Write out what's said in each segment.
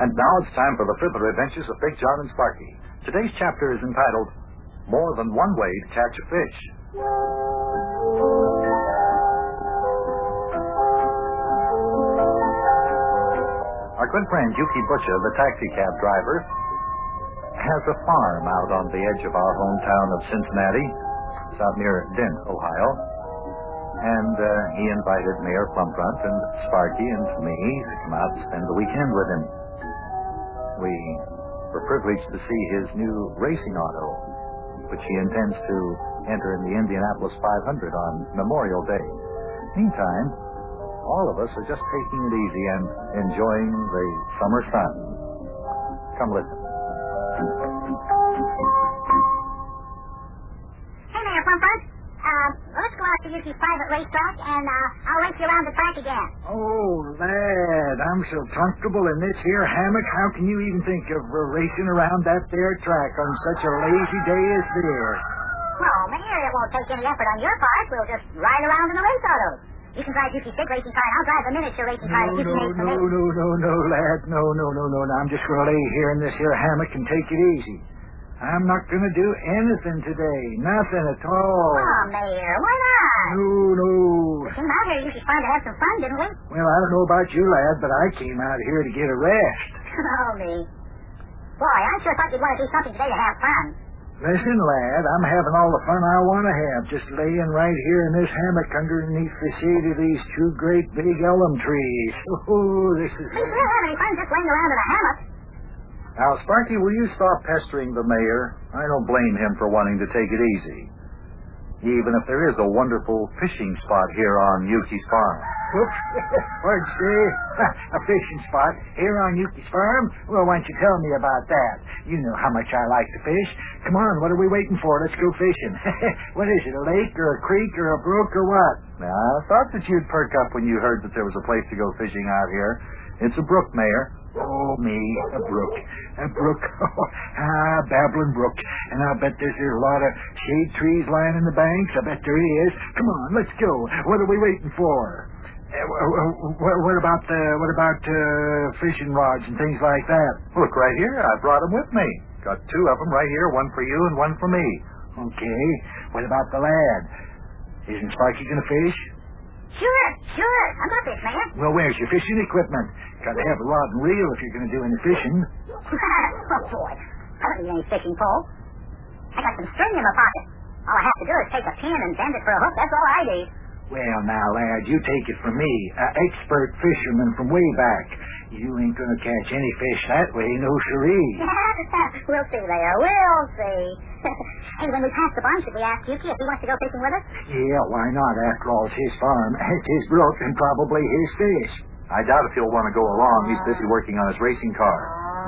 And now it's time for the further adventures of Big John and Sparky. Today's chapter is entitled More Than One Way to Catch a Fish. Our good friend Yuki Butcher, the taxi cab driver, has a farm out on the edge of our hometown of Cincinnati. It's out near Dent, Ohio. And uh, he invited Mayor Plumfront and Sparky and me to come out and spend the weekend with him. We were privileged to see his new racing auto, which he intends to enter in the Indianapolis 500 on Memorial Day. Meantime, all of us are just taking it easy and enjoying the summer sun. Come listen. Go out private racetrack, and uh, I'll race you around the track again. Oh, lad, I'm so comfortable in this here hammock. How can you even think of uh, racing around that there track on such a lazy day as this? Well, Mayor, it won't take any effort on your part. We'll just ride around in the race auto. You can drive Yuki's big racing car, and I'll drive the miniature racing car No, that no, for no, no, no, no, lad. No, no, no, no, no. I'm just going to lay here in this here hammock and take it easy. I'm not going to do anything today. Nothing at all. Oh, Mayor, why not? No, no. Came out here to Yuki's farm to have some fun, didn't we? Well, I don't know about you, lad, but I came out here to get a rest. oh, me. Boy, I sure thought you'd want to do something today to have fun. Listen, lad, I'm having all the fun I want to have, just laying right here in this hammock underneath the shade of these two great big elm trees. Oh, this is. We sure have any fun just laying around in a hammock. Now, Sparky, will you stop pestering the mayor? I don't blame him for wanting to take it easy. Even if there is a wonderful fishing spot here on Yuki's farm. What'd say? a fishing spot here on Yuki's farm? Well, why don't you tell me about that? You know how much I like to fish. Come on, what are we waiting for? Let's go fishing. what is it, a lake or a creek or a brook or what? Now, I thought that you'd perk up when you heard that there was a place to go fishing out here. It's a brook, Mayor. Oh, me, a brook. A brook. ah, babbling brook. And I bet there's a lot of shade trees lying in the banks. I bet there is. Come on, let's go. What are we waiting for? Uh, wh- what about uh, what about uh, fishing rods and things like that? Look right here. I brought them with me. Got two of them right here, one for you and one for me. Okay. What about the lad? Isn't Sparky gonna fish? Sure, sure. I'm to fish, Mayor. Well, where's your fishing equipment? Got to have a rod and reel if you're gonna do any fishing. oh, boy. I don't need any fishing pole. I got some string in my pocket. All I have to do is take a pin and bend it for a hook. That's all I need. Well, now, lad, you take it from me, a expert fisherman from way back. You ain't gonna catch any fish that way, no siree. we'll see, there. We'll see. hey, when we pass the barn, should we ask Yuki if he wants to go fishing with us? Yeah, why not? After all, it's his farm, it's his brook, and probably his fish. I doubt if he'll want to go along. He's busy working on his racing car.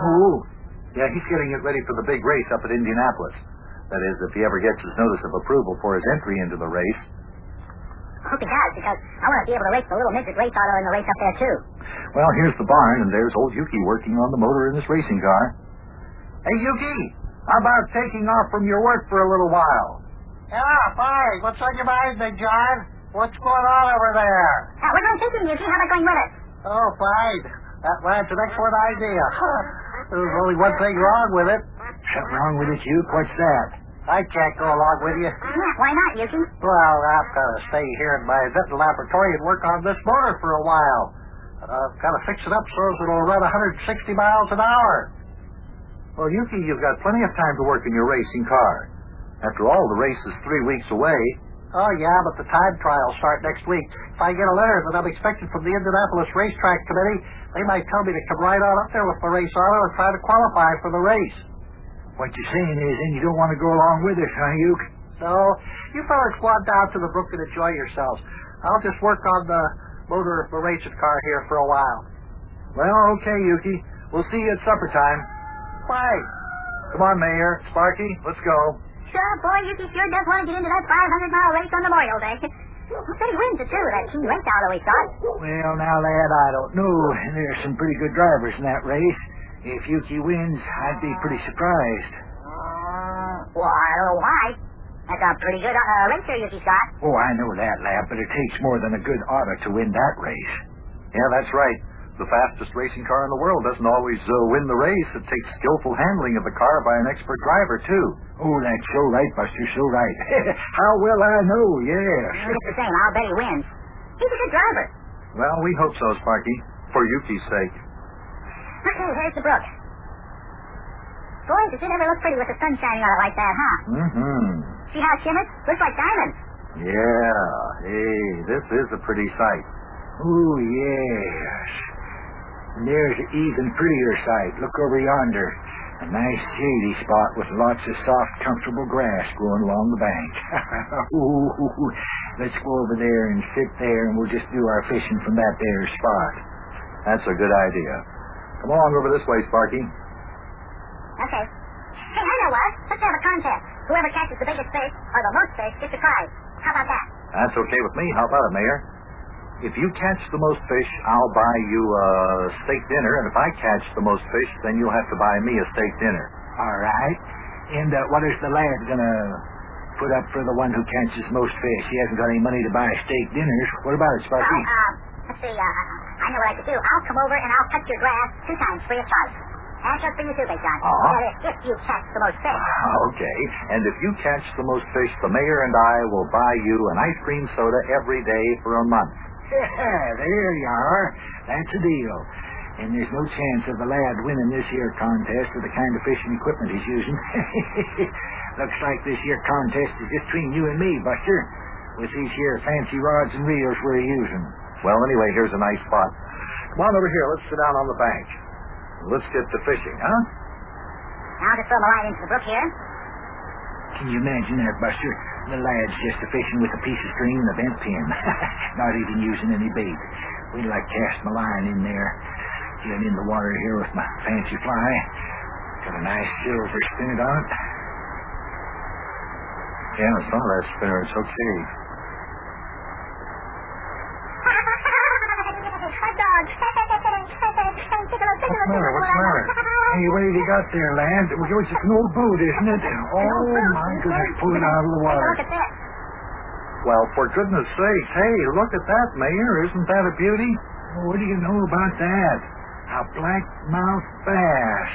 Oh, Yeah, he's getting it ready for the big race up at Indianapolis. That is, if he ever gets his notice of approval for his entry into the race. I hope he does, because I want to be able to race the little midget race auto in the race up there, too. Well, here's the barn, and there's old Yuki working on the motor in his racing car. Hey, Yuki, how about taking off from your work for a little while? Yeah, fine. What's on your mind, Big John? What's going on over there? Uh, we're going fishing, Yuki. How about going with us? Oh, fine. That that's an excellent idea. There's only one thing wrong with it. something wrong with it, Duke? What's that? I can't go along with you. Yeah, why not, Yuki? Well, I've got to stay here in my dental laboratory and work on this motor for a while. I've got to fix it up so it'll run 160 miles an hour. Well, Yuki, you've got plenty of time to work in your racing car. After all, the race is three weeks away. Oh, yeah, but the time trials start next week. If I get a letter that I'm expected from the Indianapolis Racetrack Committee, they might tell me to come right on up there with the race auto and try to qualify for the race. What you're saying is, then you don't want to go along with us, huh, Duke? So, you fellas go on down to the brook and enjoy yourselves. I'll just work on the motor of the racing car here for a while. Well, okay, Yuki. We'll see you at supper time. Bye. Come on, Mayor. Sparky, let's go. Sure, boy, Yuki sure does want to get into that 500-mile race on Memorial Day. He said he wins it, too, that keen race auto he got. Well, now, lad, I don't know. There's some pretty good drivers in that race. If Yuki wins, I'd be pretty surprised. Well, I don't know why. That's a pretty good uh, racer Yuki's got. Oh, I know that, lad, but it takes more than a good auto to win that race. Yeah, that's right. The fastest racing car in the world doesn't always uh, win the race. It takes skillful handling of the car by an expert driver, too. Oh, that's so right, Buster, so right. How well I know, yes. Just the same, I'll bet he wins. He's a good driver. Well, we hope so, Sparky, for Yuki's sake. Okay, here's the brook. Boy, does it ever look pretty with the sun shining on it like that, huh? Mm-hmm. See how it shimmers? Looks like diamonds. Yeah. Hey, this is a pretty sight. Oh, yes. And there's an even prettier sight. Look over yonder. A nice shady spot with lots of soft, comfortable grass growing along the bank. Ooh, let's go over there and sit there, and we'll just do our fishing from that there spot. That's a good idea. Come along over this way, Sparky. Okay. Hey, I know what. Let's have a contest. Whoever catches the biggest fish or the most fish gets a prize. How about that? That's okay with me. How about it, Mayor? If you catch the most fish, I'll buy you a steak dinner, and if I catch the most fish, then you'll have to buy me a steak dinner. All right. And uh, what is the lad gonna put up for the one who catches most fish? He hasn't got any money to buy steak dinners. What about it, Well, Sparky? uh, let's see. Uh, I know what I could do. I'll come over and I'll cut your grass two times free of charge. That's just for you too, Big John. Uh-huh. That is, if you catch the most fish. Okay. And if you catch the most fish, the mayor and I will buy you an ice cream soda every day for a month. Yeah, there you are. That's a deal. And there's no chance of the lad winning this here contest with the kind of fishing equipment he's using. Looks like this here contest is just between you and me, Buster, with these here fancy rods and reels we're using. Well, anyway, here's a nice spot. Come on over here. Let's sit down on the bank. Let's get to fishing, huh? Now I'll just throw my line into the brook here. Can you imagine that, Buster? The lad's just a fishing with a piece of string and a bent pin. Not even using any bait. Till I cast my line in there. Get in the water here with my fancy fly. Got a nice silver spinnet on it. Yeah, it's not that spinner. It's okay. Hot dog. What's the matter? What's the matter? Hey, what have you got there, lad? Well, It's an old boat, isn't it? Oh, my goodness. Pull it out of the water. Look at that. Well, for goodness sakes, hey, look at that, Mayor. Isn't that a beauty? Oh, what do you know about that? A black-mouthed bass.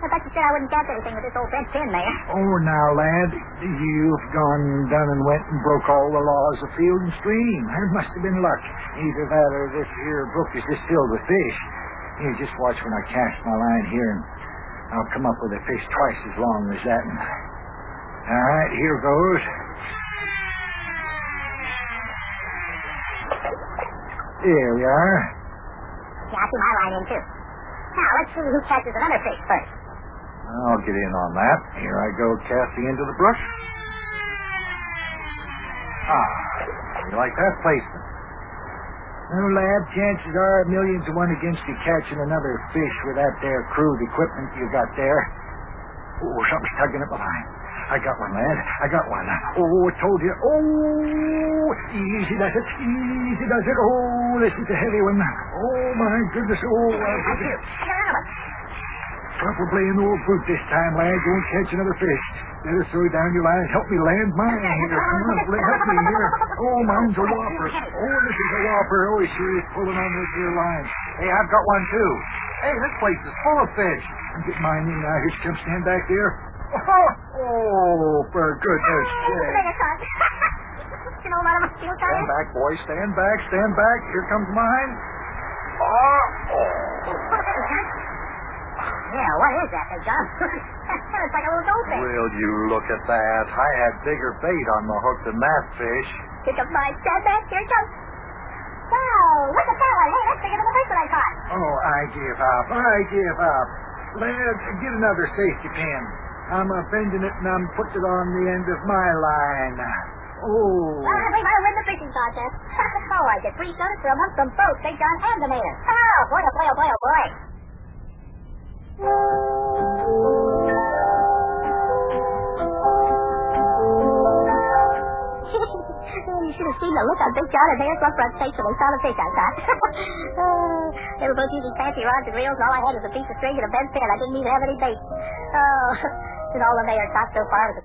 I thought you said I wouldn't catch anything with this old bent pin, Mayor. Oh, now, lad, you've gone down and went and broke all the laws of field and stream. There must have been luck. Either that or this here brook is just filled with fish. You just watch when I cast my line here, and I'll come up with a fish twice as long as that. one. All right, here goes. There we are. Yeah, I threw my line in too. Now let's see who catches another fish first. I'll get in on that. Here I go casting into the brook. Ah, you like that placement? Well, lad, chances are a million to one against you catching another fish with that there crude equipment you got there. Oh, something's tugging at my line. I got one, lad. I got one. Oh, I told you. Oh, easy does it. Easy does it. Oh, this is a heavy one. Oh, my goodness. Oh, I'll Thank get you. it. Get rid of it. Probably an old brute this time, lad. You won't catch another fish. Better throw down your line. Help me land mine here. Come on, help me here. Oh, mine's a whopper. Oh, this is a whopper. Oh, she's pulling on this here line. Hey, I've got one too. Hey, this place is full of fish. I'm getting mine in now. Here she comes. Stand back there. Oh, oh for goodness sake. bigger son. you know about him steel Stand back, boys. Stand back. Stand back. Here comes mine. Oh, oh. Yeah, what is that, Big John? it's like a little goldfish. Will you look at that? I had bigger bait on the hook than that fish. Here comes mine. Stand back. Here it comes. Wow, look at that one. Hey, that's bigger than the first one I caught. Oh, I give up. I give up. Lad, get another safety pin. I'm uh, bending it and I'm putting it on the end of my line. Oh. Well, I believe I win the fishing contest. oh, I get free sodas for a month from both Big John and the mayor. Oh, boy, oh, boy, oh, boy, oh, boy. Should have seen the look on Big John and Mayor's front front face when they saw the fish I oh, they were both using fancy rods and reels, and all I had was a piece of string and a bent pin. I didn't even have any bait. Oh, and all the mayor caught so far